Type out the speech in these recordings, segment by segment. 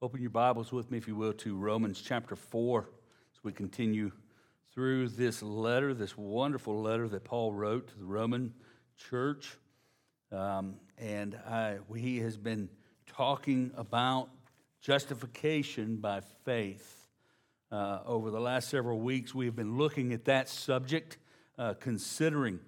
Open your Bibles with me, if you will, to Romans chapter 4 as we continue through this letter, this wonderful letter that Paul wrote to the Roman church. Um, and I, he has been talking about justification by faith. Uh, over the last several weeks, we have been looking at that subject, uh, considering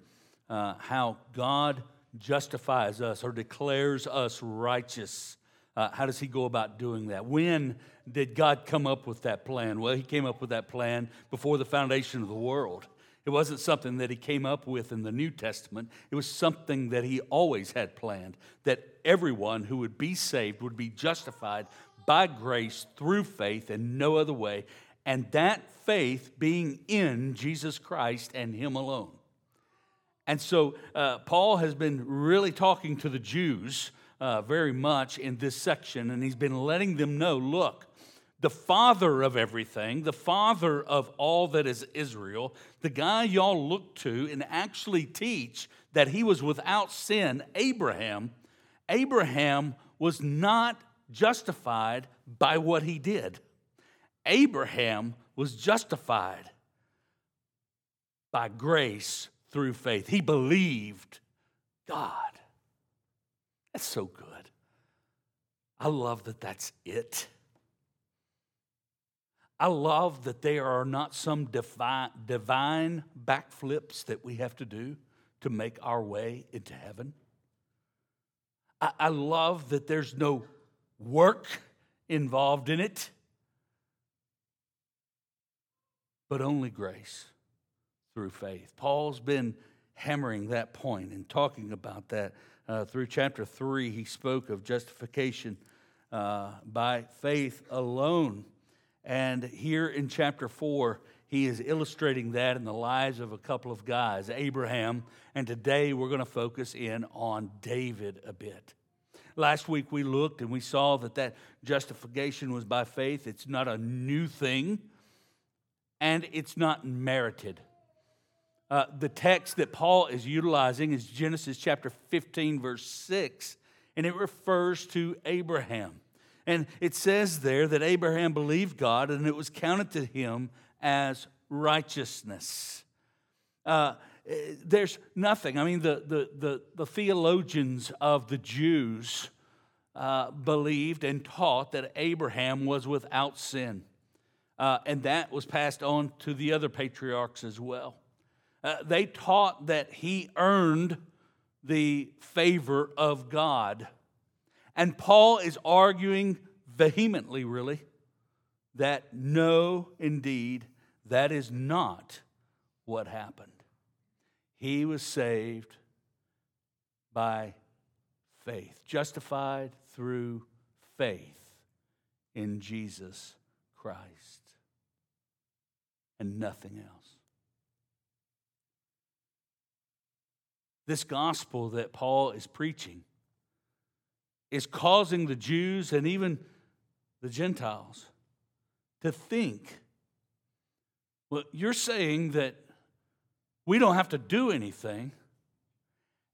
uh, how God justifies us or declares us righteous. Uh, how does he go about doing that? When did God come up with that plan? Well, he came up with that plan before the foundation of the world. It wasn't something that he came up with in the New Testament. It was something that he always had planned that everyone who would be saved would be justified by grace through faith and no other way. And that faith being in Jesus Christ and him alone. And so uh, Paul has been really talking to the Jews uh, very much in this section, and he's been letting them know look, the father of everything, the father of all that is Israel, the guy y'all look to and actually teach that he was without sin, Abraham, Abraham was not justified by what he did. Abraham was justified by grace through faith. He believed God. That's so good. I love that that's it. I love that there are not some divine, divine backflips that we have to do to make our way into heaven. I, I love that there's no work involved in it, but only grace through faith. Paul's been hammering that point and talking about that. Uh, through chapter 3, he spoke of justification uh, by faith alone. And here in chapter 4, he is illustrating that in the lives of a couple of guys, Abraham, and today we're going to focus in on David a bit. Last week we looked and we saw that that justification was by faith. It's not a new thing, and it's not merited. Uh, the text that Paul is utilizing is Genesis chapter 15, verse 6, and it refers to Abraham. And it says there that Abraham believed God and it was counted to him as righteousness. Uh, there's nothing. I mean, the, the, the, the theologians of the Jews uh, believed and taught that Abraham was without sin. Uh, and that was passed on to the other patriarchs as well. Uh, they taught that he earned the favor of God. And Paul is arguing vehemently, really, that no, indeed, that is not what happened. He was saved by faith, justified through faith in Jesus Christ, and nothing else. This gospel that Paul is preaching is causing the Jews and even the Gentiles to think well, you're saying that we don't have to do anything.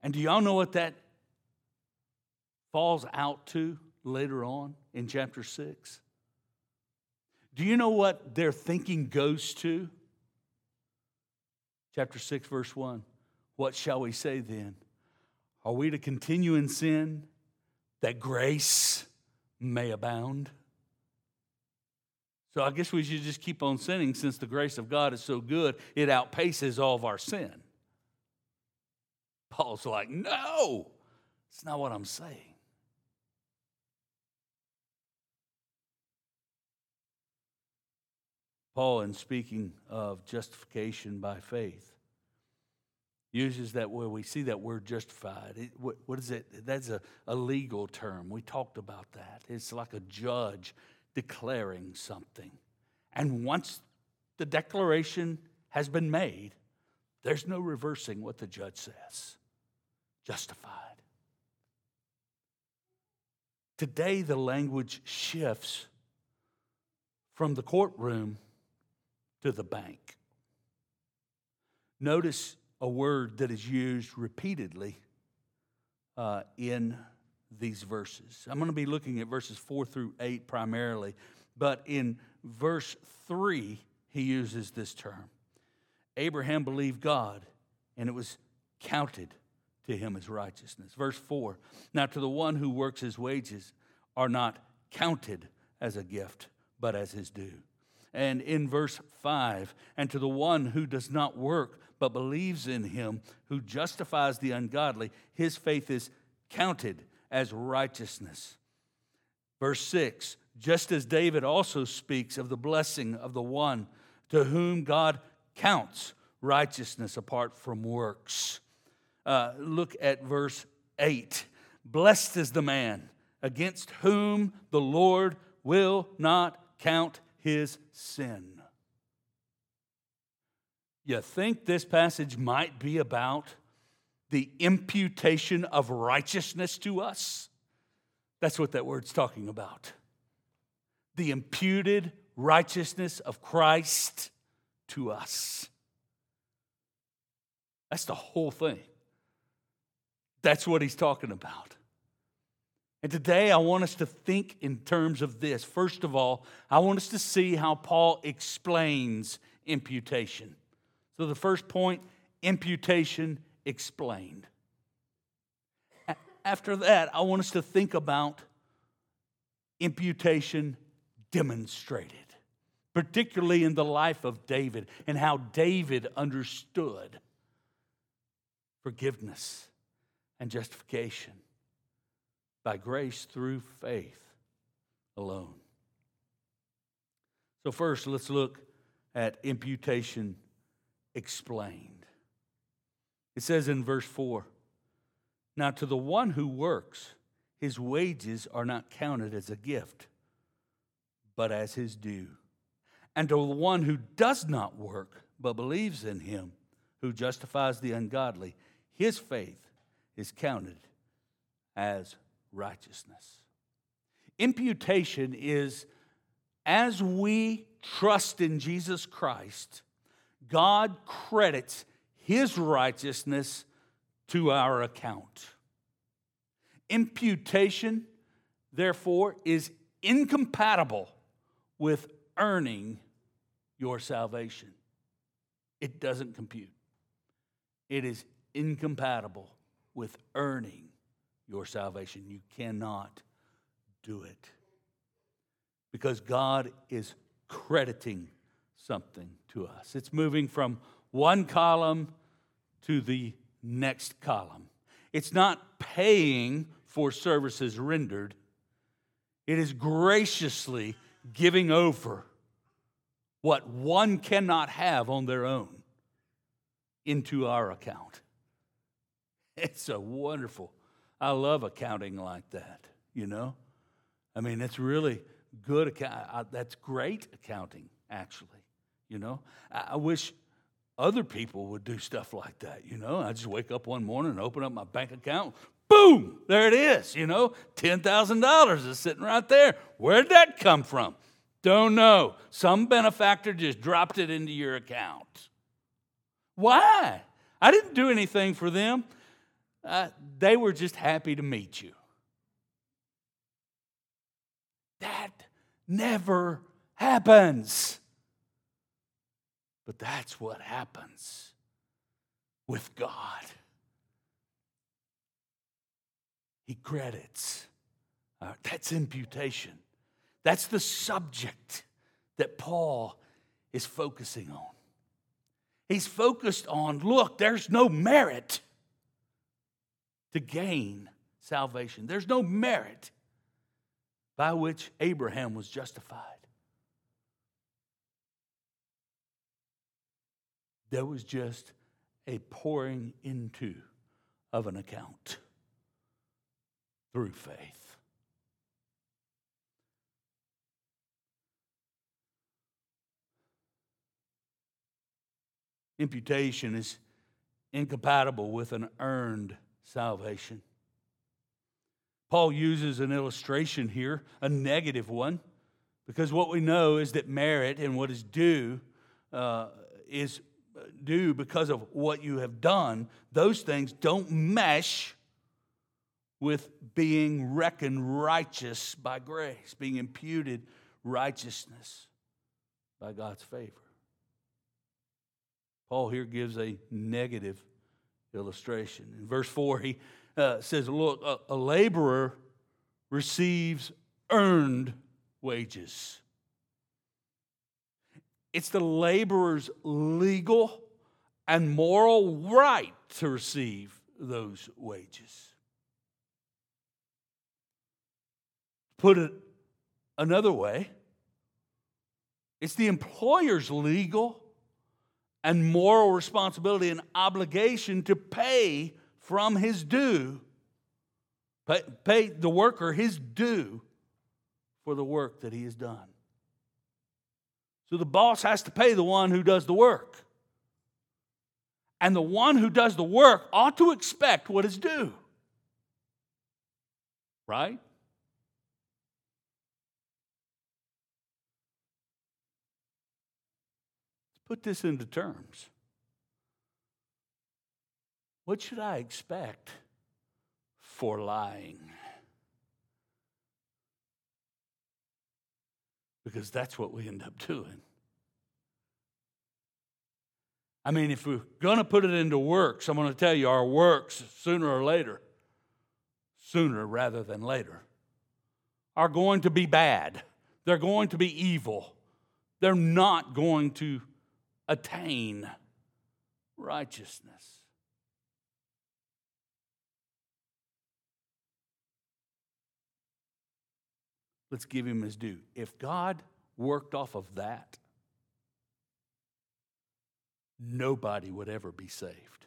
And do y'all know what that falls out to later on in chapter 6? Do you know what their thinking goes to? Chapter 6, verse 1. What shall we say then? Are we to continue in sin that grace may abound? So I guess we should just keep on sinning since the grace of God is so good, it outpaces all of our sin. Paul's like, no, it's not what I'm saying. Paul, in speaking of justification by faith, uses that word. We see that word justified. It, what, what is it? That's a, a legal term. We talked about that. It's like a judge declaring something. And once the declaration has been made, there's no reversing what the judge says. Justified. Today, the language shifts from the courtroom to the bank. Notice a word that is used repeatedly uh, in these verses. I'm going to be looking at verses 4 through 8 primarily, but in verse 3, he uses this term Abraham believed God, and it was counted to him as righteousness. Verse 4 Now to the one who works his wages are not counted as a gift, but as his due. And in verse 5, and to the one who does not work, but believes in him who justifies the ungodly, his faith is counted as righteousness. Verse 6, just as David also speaks of the blessing of the one to whom God counts righteousness apart from works. Uh, look at verse 8. Blessed is the man against whom the Lord will not count his sin. You think this passage might be about the imputation of righteousness to us? That's what that word's talking about. The imputed righteousness of Christ to us. That's the whole thing. That's what he's talking about. And today I want us to think in terms of this. First of all, I want us to see how Paul explains imputation. So, the first point imputation explained. After that, I want us to think about imputation demonstrated, particularly in the life of David and how David understood forgiveness and justification by grace through faith alone. So, first, let's look at imputation explained. It says in verse 4 Now to the one who works, his wages are not counted as a gift, but as his due. And to the one who does not work, but believes in him who justifies the ungodly, his faith is counted as righteousness. Imputation is as we trust in Jesus Christ, God credits his righteousness to our account. Imputation, therefore, is incompatible with earning your salvation. It doesn't compute. It is incompatible with earning your salvation. You cannot do it because God is crediting something to us. It's moving from one column to the next column. It's not paying for services rendered, it is graciously giving over what one cannot have on their own into our account. It's a wonderful, I love accounting like that, you know? I mean, it's really good. That's great accounting, actually. You know, I wish other people would do stuff like that. You know, I just wake up one morning and open up my bank account. Boom, there it is. You know, $10,000 is sitting right there. Where'd that come from? Don't know. Some benefactor just dropped it into your account. Why? I didn't do anything for them. Uh, they were just happy to meet you. That never happens. But that's what happens with God. He credits. Uh, that's imputation. That's the subject that Paul is focusing on. He's focused on look, there's no merit to gain salvation, there's no merit by which Abraham was justified. There was just a pouring into of an account through faith. Imputation is incompatible with an earned salvation. Paul uses an illustration here, a negative one, because what we know is that merit and what is due uh, is due because of what you have done, those things don't mesh with being reckoned righteous by grace, being imputed righteousness by God's favor. Paul here gives a negative illustration. In verse 4, he uh, says, Look, a, a laborer receives earned wages. It's the laborer's legal and moral right to receive those wages. Put it another way, it's the employer's legal and moral responsibility and obligation to pay from his due, pay, pay the worker his due for the work that he has done. So the boss has to pay the one who does the work. And the one who does the work ought to expect what is due. Right? Put this into terms. What should I expect for lying? Because that's what we end up doing. I mean, if we're going to put it into works, I'm going to tell you our works sooner or later, sooner rather than later, are going to be bad. They're going to be evil. They're not going to attain righteousness. Let's give him his due. If God worked off of that, nobody would ever be saved.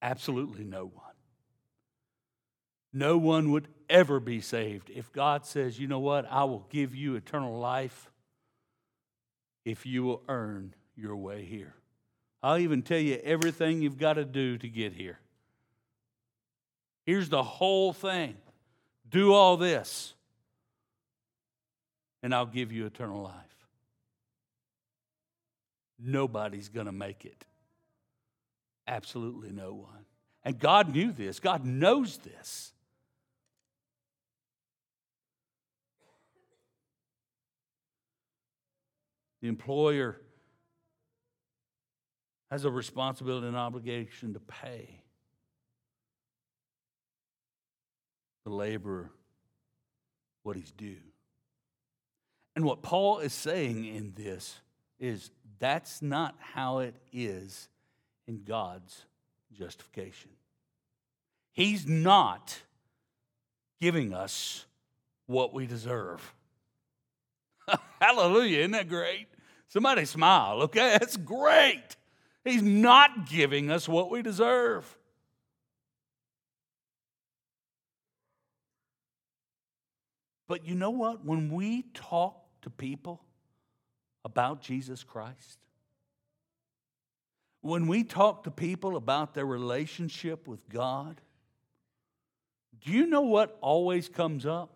Absolutely no one. No one would ever be saved if God says, you know what, I will give you eternal life if you will earn your way here. I'll even tell you everything you've got to do to get here. Here's the whole thing do all this, and I'll give you eternal life. Nobody's going to make it. Absolutely no one. And God knew this, God knows this. The employer has a responsibility and obligation to pay the laborer what he's due. And what Paul is saying in this is that's not how it is in God's justification. He's not giving us what we deserve. Hallelujah. Isn't that great? Somebody smile, okay? That's great. He's not giving us what we deserve. But you know what? When we talk to people about Jesus Christ, when we talk to people about their relationship with God, do you know what always comes up?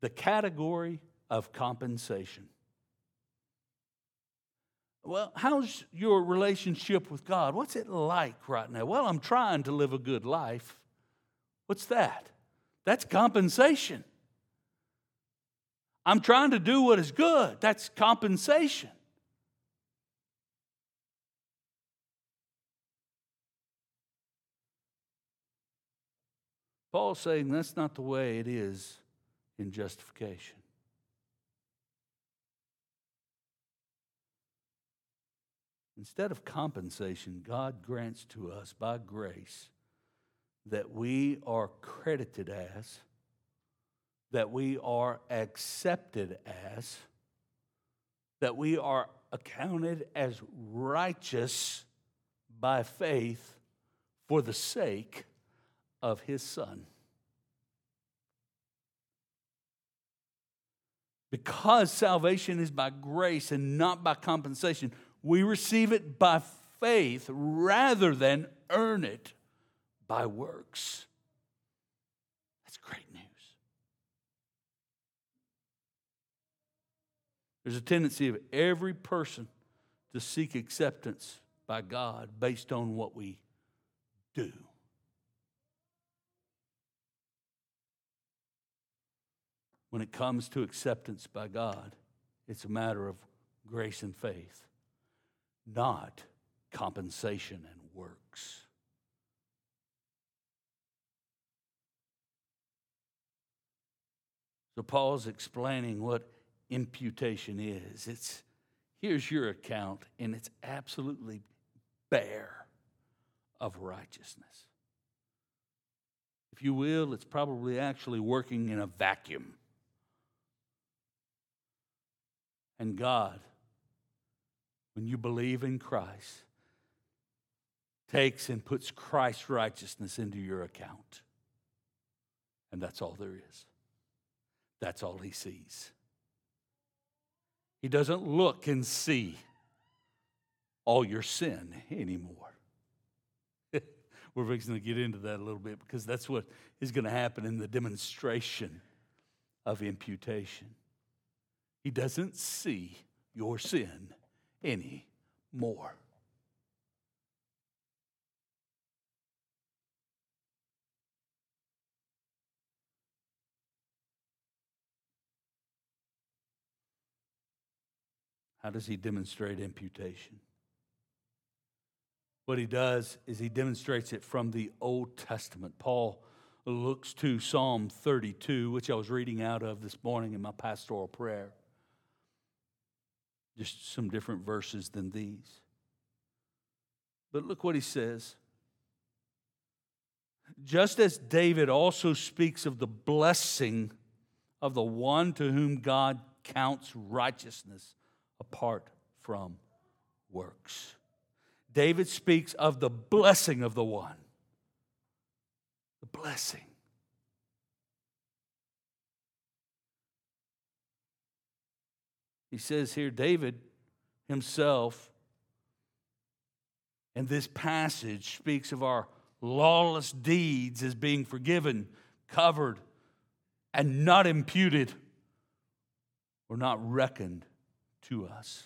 The category of compensation. Well, how's your relationship with God? What's it like right now? Well, I'm trying to live a good life. What's that? That's compensation. I'm trying to do what is good. That's compensation. Paul's saying that's not the way it is in justification. Instead of compensation, God grants to us by grace that we are credited as, that we are accepted as, that we are accounted as righteous by faith for the sake of his Son. Because salvation is by grace and not by compensation, we receive it by faith rather than earn it by works. There's a tendency of every person to seek acceptance by God based on what we do. When it comes to acceptance by God, it's a matter of grace and faith, not compensation and works. So Paul's explaining what imputation is. It's here's your account, and it's absolutely bare of righteousness. If you will, it's probably actually working in a vacuum. And God, when you believe in Christ, takes and puts Christ's righteousness into your account. And that's all there is. That's all he sees. He doesn't look and see all your sin anymore. We're fixing to get into that a little bit because that's what is going to happen in the demonstration of imputation. He doesn't see your sin anymore. How does he demonstrate imputation? What he does is he demonstrates it from the Old Testament. Paul looks to Psalm 32, which I was reading out of this morning in my pastoral prayer. Just some different verses than these. But look what he says. Just as David also speaks of the blessing of the one to whom God counts righteousness apart from works. David speaks of the blessing of the one. The blessing. He says here, David himself, and this passage speaks of our lawless deeds as being forgiven, covered, and not imputed or not reckoned to us.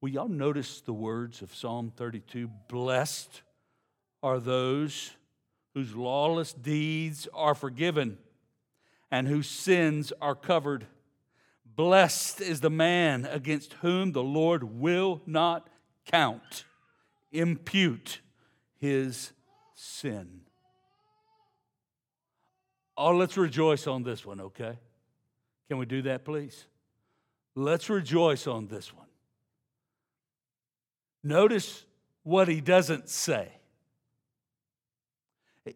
Will y'all notice the words of Psalm 32? Blessed are those whose lawless deeds are forgiven and whose sins are covered. Blessed is the man against whom the Lord will not count, impute his sin. Oh, let's rejoice on this one, okay? Can we do that, please? Let's rejoice on this one. Notice what he doesn't say.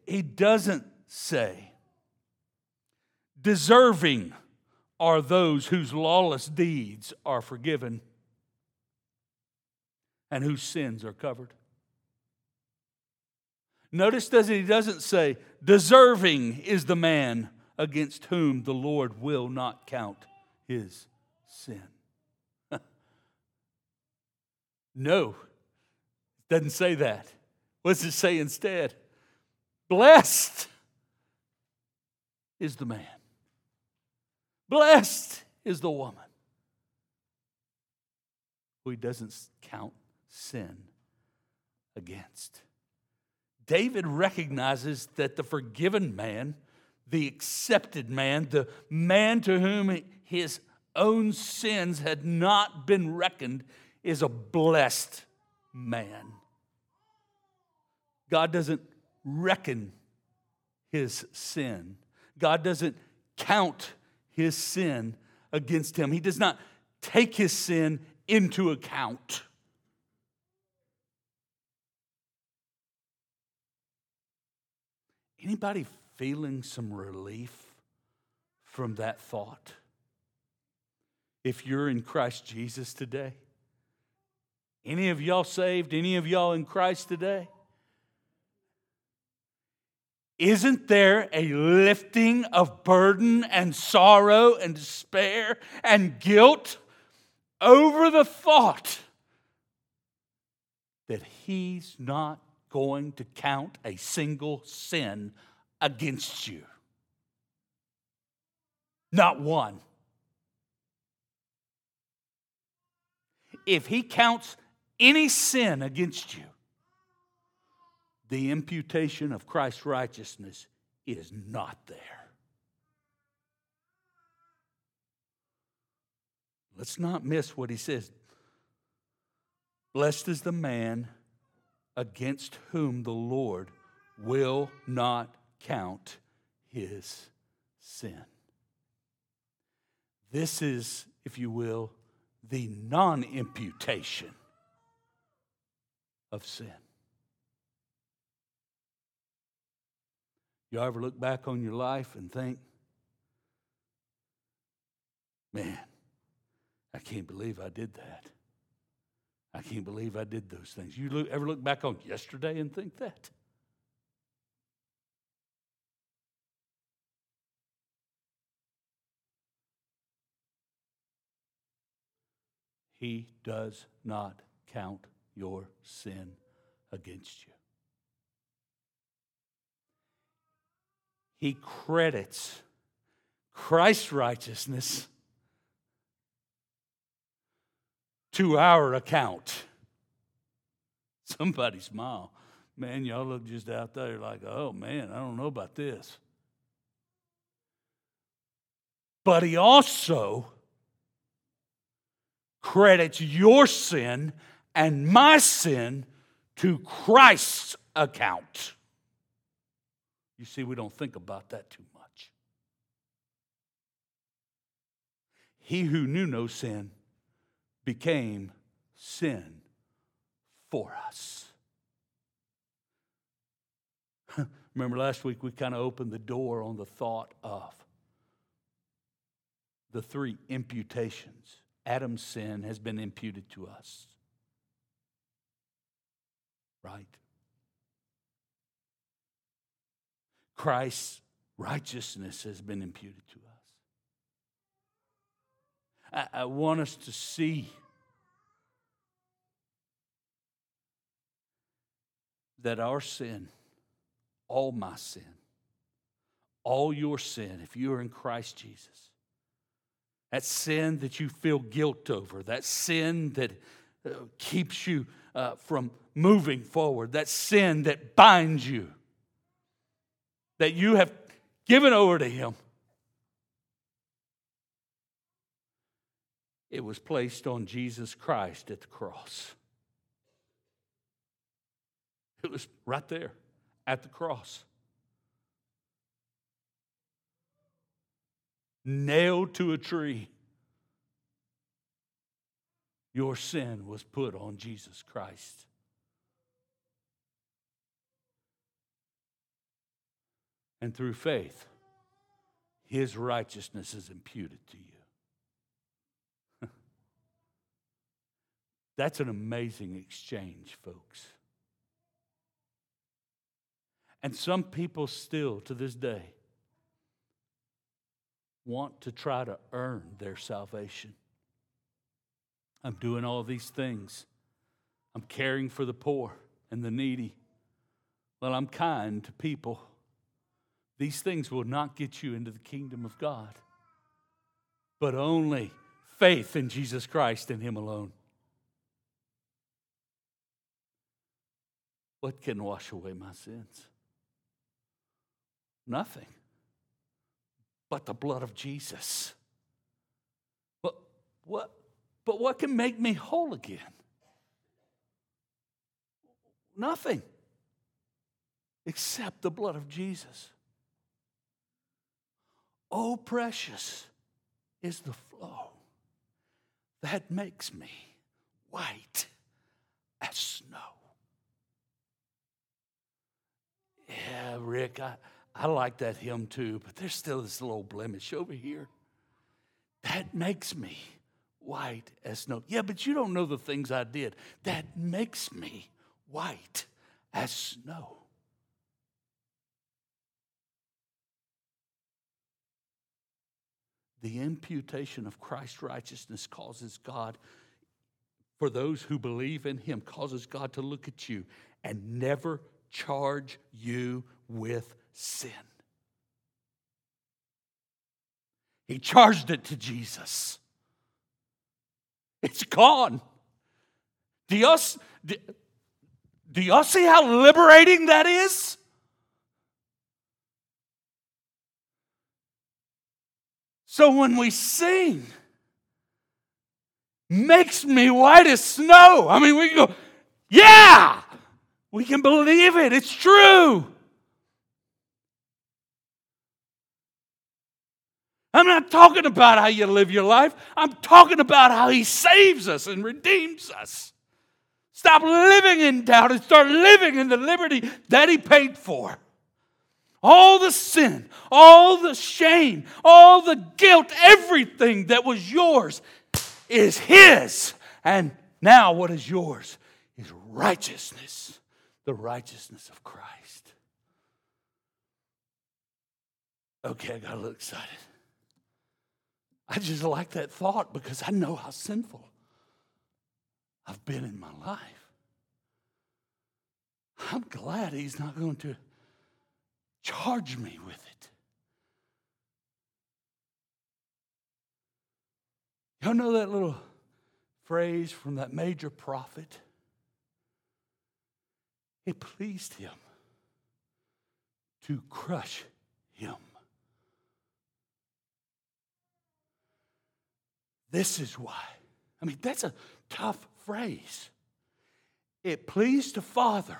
He doesn't say, deserving are those whose lawless deeds are forgiven and whose sins are covered. Notice that he doesn't say, deserving is the man against whom the Lord will not count his sin. no, it doesn't say that. What does it say instead? Blessed is the man, blessed is the woman who he doesn't count sin against. David recognizes that the forgiven man the accepted man, the man to whom his own sins had not been reckoned, is a blessed man. God doesn't reckon his sin, God doesn't count his sin against him. He does not take his sin into account. Anybody feeling some relief from that thought? If you're in Christ Jesus today, any of y'all saved? Any of y'all in Christ today? Isn't there a lifting of burden and sorrow and despair and guilt over the thought that He's not going to count a single sin against you. Not one. If he counts any sin against you, the imputation of Christ's righteousness is not there. Let's not miss what he says. Blessed is the man against whom the Lord will not count his sin. This is, if you will, the non imputation of sin. You ever look back on your life and think, man, I can't believe I did that. I can't believe I did those things. You ever look back on yesterday and think that? He does not count your sin against you. He credits Christ's righteousness to our account. Somebody smile. Man, y'all look just out there like, oh man, I don't know about this. But he also credits your sin and my sin to Christ's account. You see, we don't think about that too much. He who knew no sin became sin for us. Remember last week we kind of opened the door on the thought of the three imputations. Adam's sin has been imputed to us. Right? Christ's righteousness has been imputed to us. I, I want us to see that our sin, all my sin, all your sin, if you are in Christ Jesus, that sin that you feel guilt over, that sin that uh, keeps you uh, from moving forward, that sin that binds you, that you have given over to Him. It was placed on Jesus Christ at the cross. It was right there at the cross. Nailed to a tree. Your sin was put on Jesus Christ. And through faith, his righteousness is imputed to you. That's an amazing exchange, folks. And some people still, to this day, want to try to earn their salvation. I'm doing all these things. I'm caring for the poor and the needy. Well, I'm kind to people. These things will not get you into the kingdom of God, but only faith in Jesus Christ and Him alone. What can wash away my sins? Nothing but the blood of Jesus. But what, but what can make me whole again? Nothing except the blood of Jesus. Oh, precious is the flow that makes me white as snow. Yeah, Rick, I, I like that hymn too, but there's still this little blemish over here. That makes me white as snow. Yeah, but you don't know the things I did. That makes me white as snow. The imputation of Christ's righteousness causes God, for those who believe in Him, causes God to look at you and never charge you with sin. He charged it to Jesus. It's gone. Do y'all, do, do y'all see how liberating that is? So when we sing, makes me white as snow. I mean, we can go, yeah, we can believe it. It's true. I'm not talking about how you live your life. I'm talking about how He saves us and redeems us. Stop living in doubt and start living in the liberty that He paid for. All the sin, all the shame, all the guilt, everything that was yours is His. And now, what is yours is righteousness, the righteousness of Christ. Okay, I got a little excited. I just like that thought because I know how sinful I've been in my life. I'm glad He's not going to charge me with it. Y'all know that little phrase from that major prophet? It pleased him to crush him. This is why. I mean, that's a tough phrase. It pleased the Father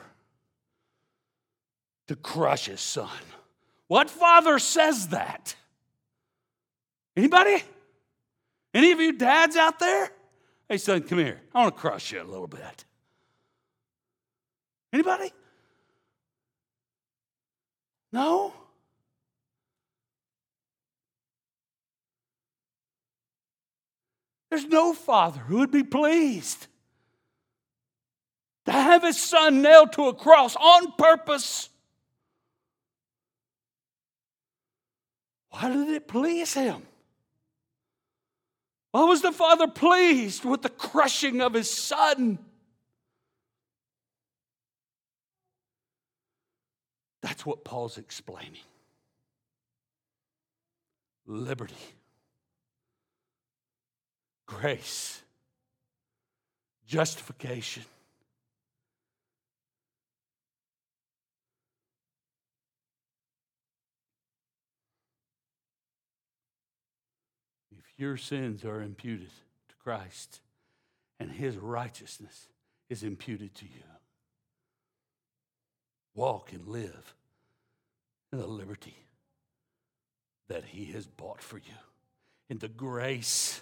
to crush his son. What father says that? Anybody? Any of you dads out there? Hey, son, come here. I want to crush you a little bit. Anybody? No? There's no father who would be pleased to have his son nailed to a cross on purpose. Why did it please him? Why was the father pleased with the crushing of his son? That's what Paul's explaining liberty, grace, justification. If your sins are imputed to Christ, and his righteousness is imputed to you. Walk and live in the liberty that he has bought for you, in the grace.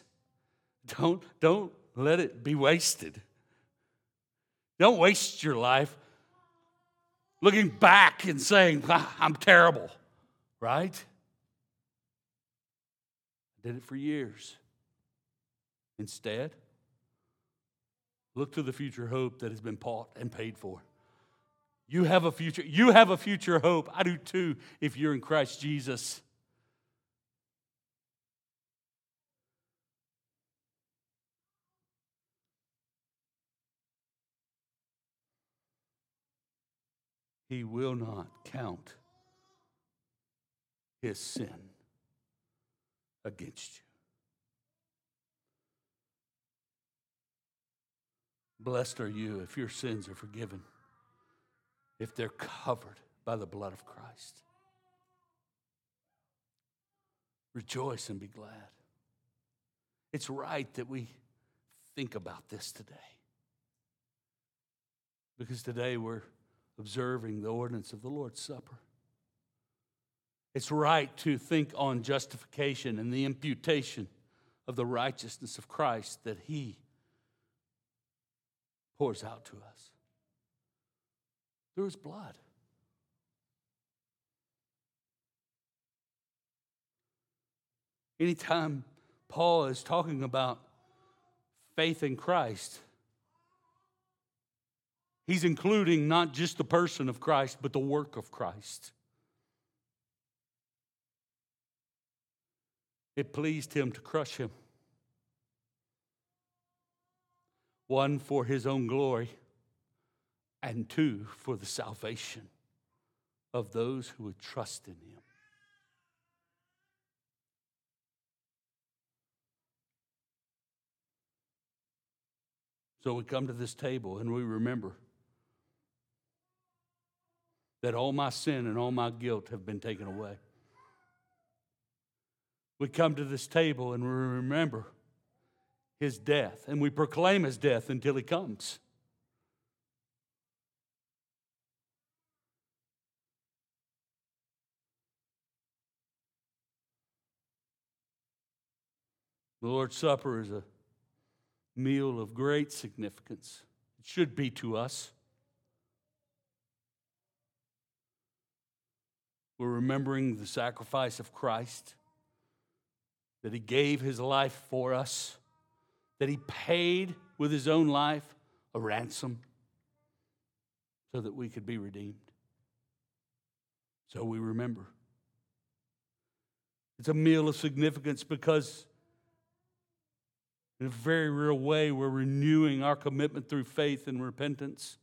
Don't, don't let it be wasted. Don't waste your life looking back and saying, I'm terrible, right? Did it for years. Instead, look to the future hope that has been bought and paid for. You have a future. You have a future hope. I do too if you're in Christ Jesus. He will not count his sin against you. Blessed are you if your sins are forgiven, if they're covered by the blood of Christ. Rejoice and be glad. It's right that we think about this today. Because today we're observing the ordinance of the Lord's Supper. It's right to think on justification and the imputation of the righteousness of Christ that He pours out to us through His blood. Anytime Paul is talking about faith in Christ, he's including not just the person of Christ, but the work of Christ. It pleased him to crush him. One, for his own glory, and two, for the salvation of those who would trust in him. So we come to this table and we remember that all my sin and all my guilt have been taken away we come to this table and we remember his death, and we proclaim his death until he comes. The Lord's Supper is a meal of great significance. It should be to us. We're remembering the sacrifice of Christ, that He gave His life for us, that He paid with His own life a ransom so that we could be redeemed. So we remember. It's a meal of significance because in a very real way, we're renewing our commitment through faith and repentance.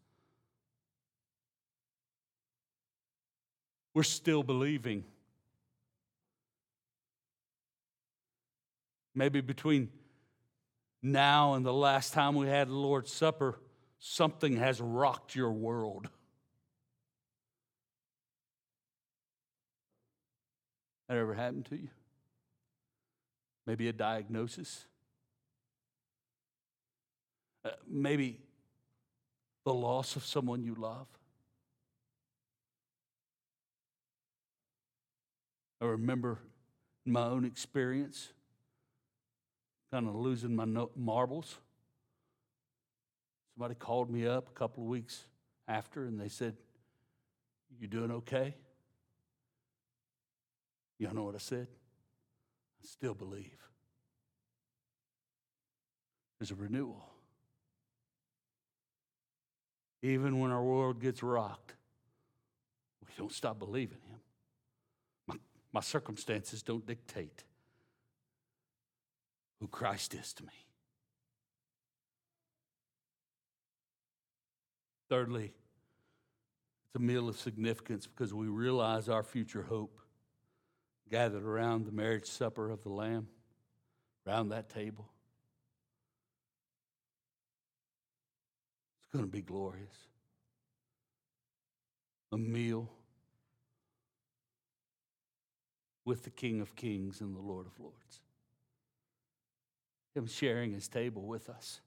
We're still believing. Maybe between now and the last time we had the Lord's Supper, something has rocked your world. That ever happened to you? Maybe a diagnosis? Uh, maybe the loss of someone you love. I remember my own experience, kind of losing my marbles. Somebody called me up a couple of weeks after and they said, You doing okay? Y'all know what I said? I still believe. There's a renewal even when our world gets rocked, we don't stop believing Him. My, circumstances don't dictate who Christ is to me. Thirdly, it's a meal of significance because we realize our future hope gathered around the marriage supper of the Lamb, around that table. It's going to be glorious. A meal with the King of Kings and the Lord of Lords. Him sharing his table with us.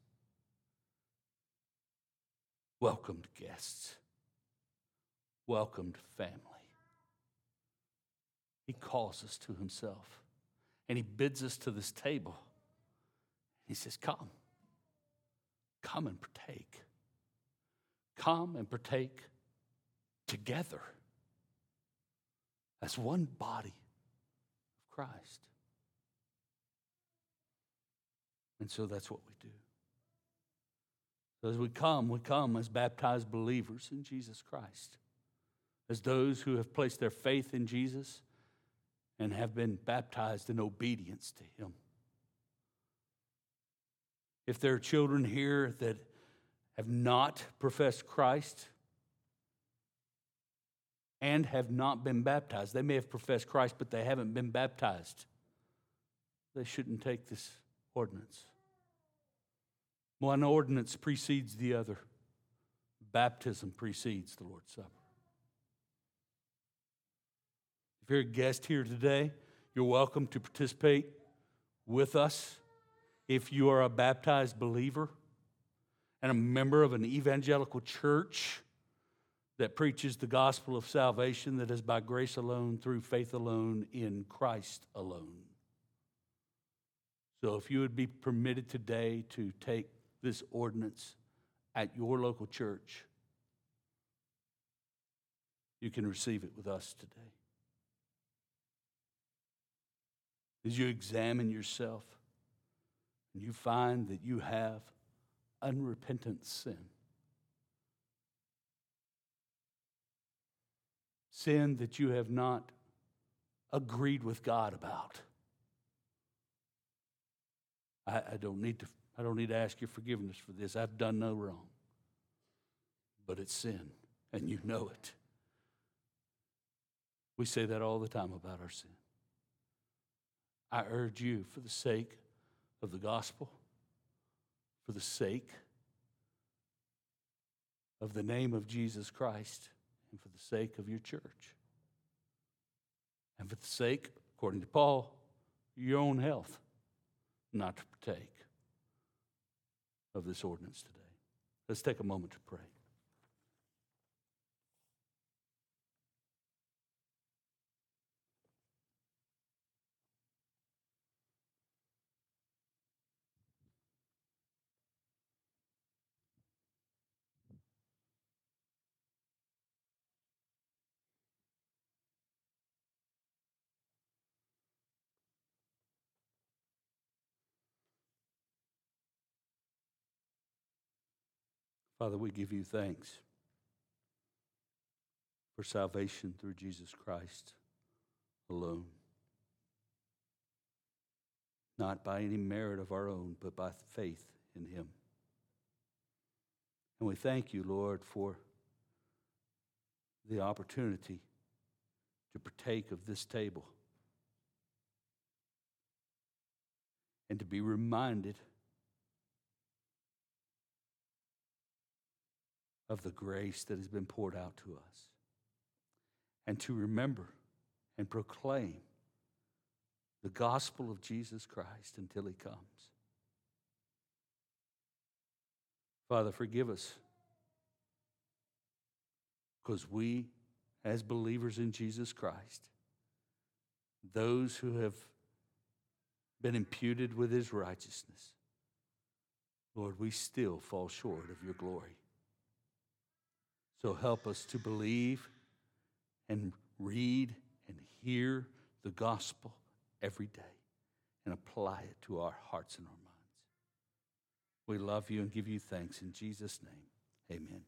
Welcomed guests. Welcomed family. He calls us to himself and he bids us to this table. He says, Come, come and partake. Come and partake together as one body Christ. And so that's what we do. So as we come, we come as baptized believers in Jesus Christ, as those who have placed their faith in Jesus and have been baptized in obedience to Him. If there are children here that have not professed Christ and have not been baptized. They may have professed Christ, but they haven't been baptized. They shouldn't take this ordinance. One ordinance precedes the other. Baptism precedes the Lord's Supper. If you're a guest here today, you're welcome to participate with us. If you are a baptized believer, and a member of an evangelical church that preaches the gospel of salvation that is by grace alone, through faith alone, in Christ alone. So if you would be permitted today to take this ordinance at your local church, you can receive it with us today. As you examine yourself and you find that you have unrepentant sin. Sin that you have not agreed with God about. I, I, don't need to, I don't need to ask your forgiveness for this. I've done no wrong. But it's sin, and you know it. We say that all the time about our sin. I urge you, for the sake of the gospel, for the sake of the name of Jesus Christ and for the sake of your church. And for the sake, according to Paul, your own health, not to partake of this ordinance today. Let's take a moment to pray. Father, we give you thanks for salvation through Jesus Christ alone. Not by any merit of our own, but by faith in him. And we thank you, Lord, for the opportunity to partake of this table and to be reminded of the grace that has been poured out to us. And to remember and proclaim the gospel of Jesus Christ until he comes. Father, forgive us because we, as believers in Jesus Christ, those who have been imputed with his righteousness, Lord, we still fall short of your glory. So help us to believe and read and hear the gospel every day and apply it to our hearts and our minds. We love you and give you thanks in Jesus' name. Amen.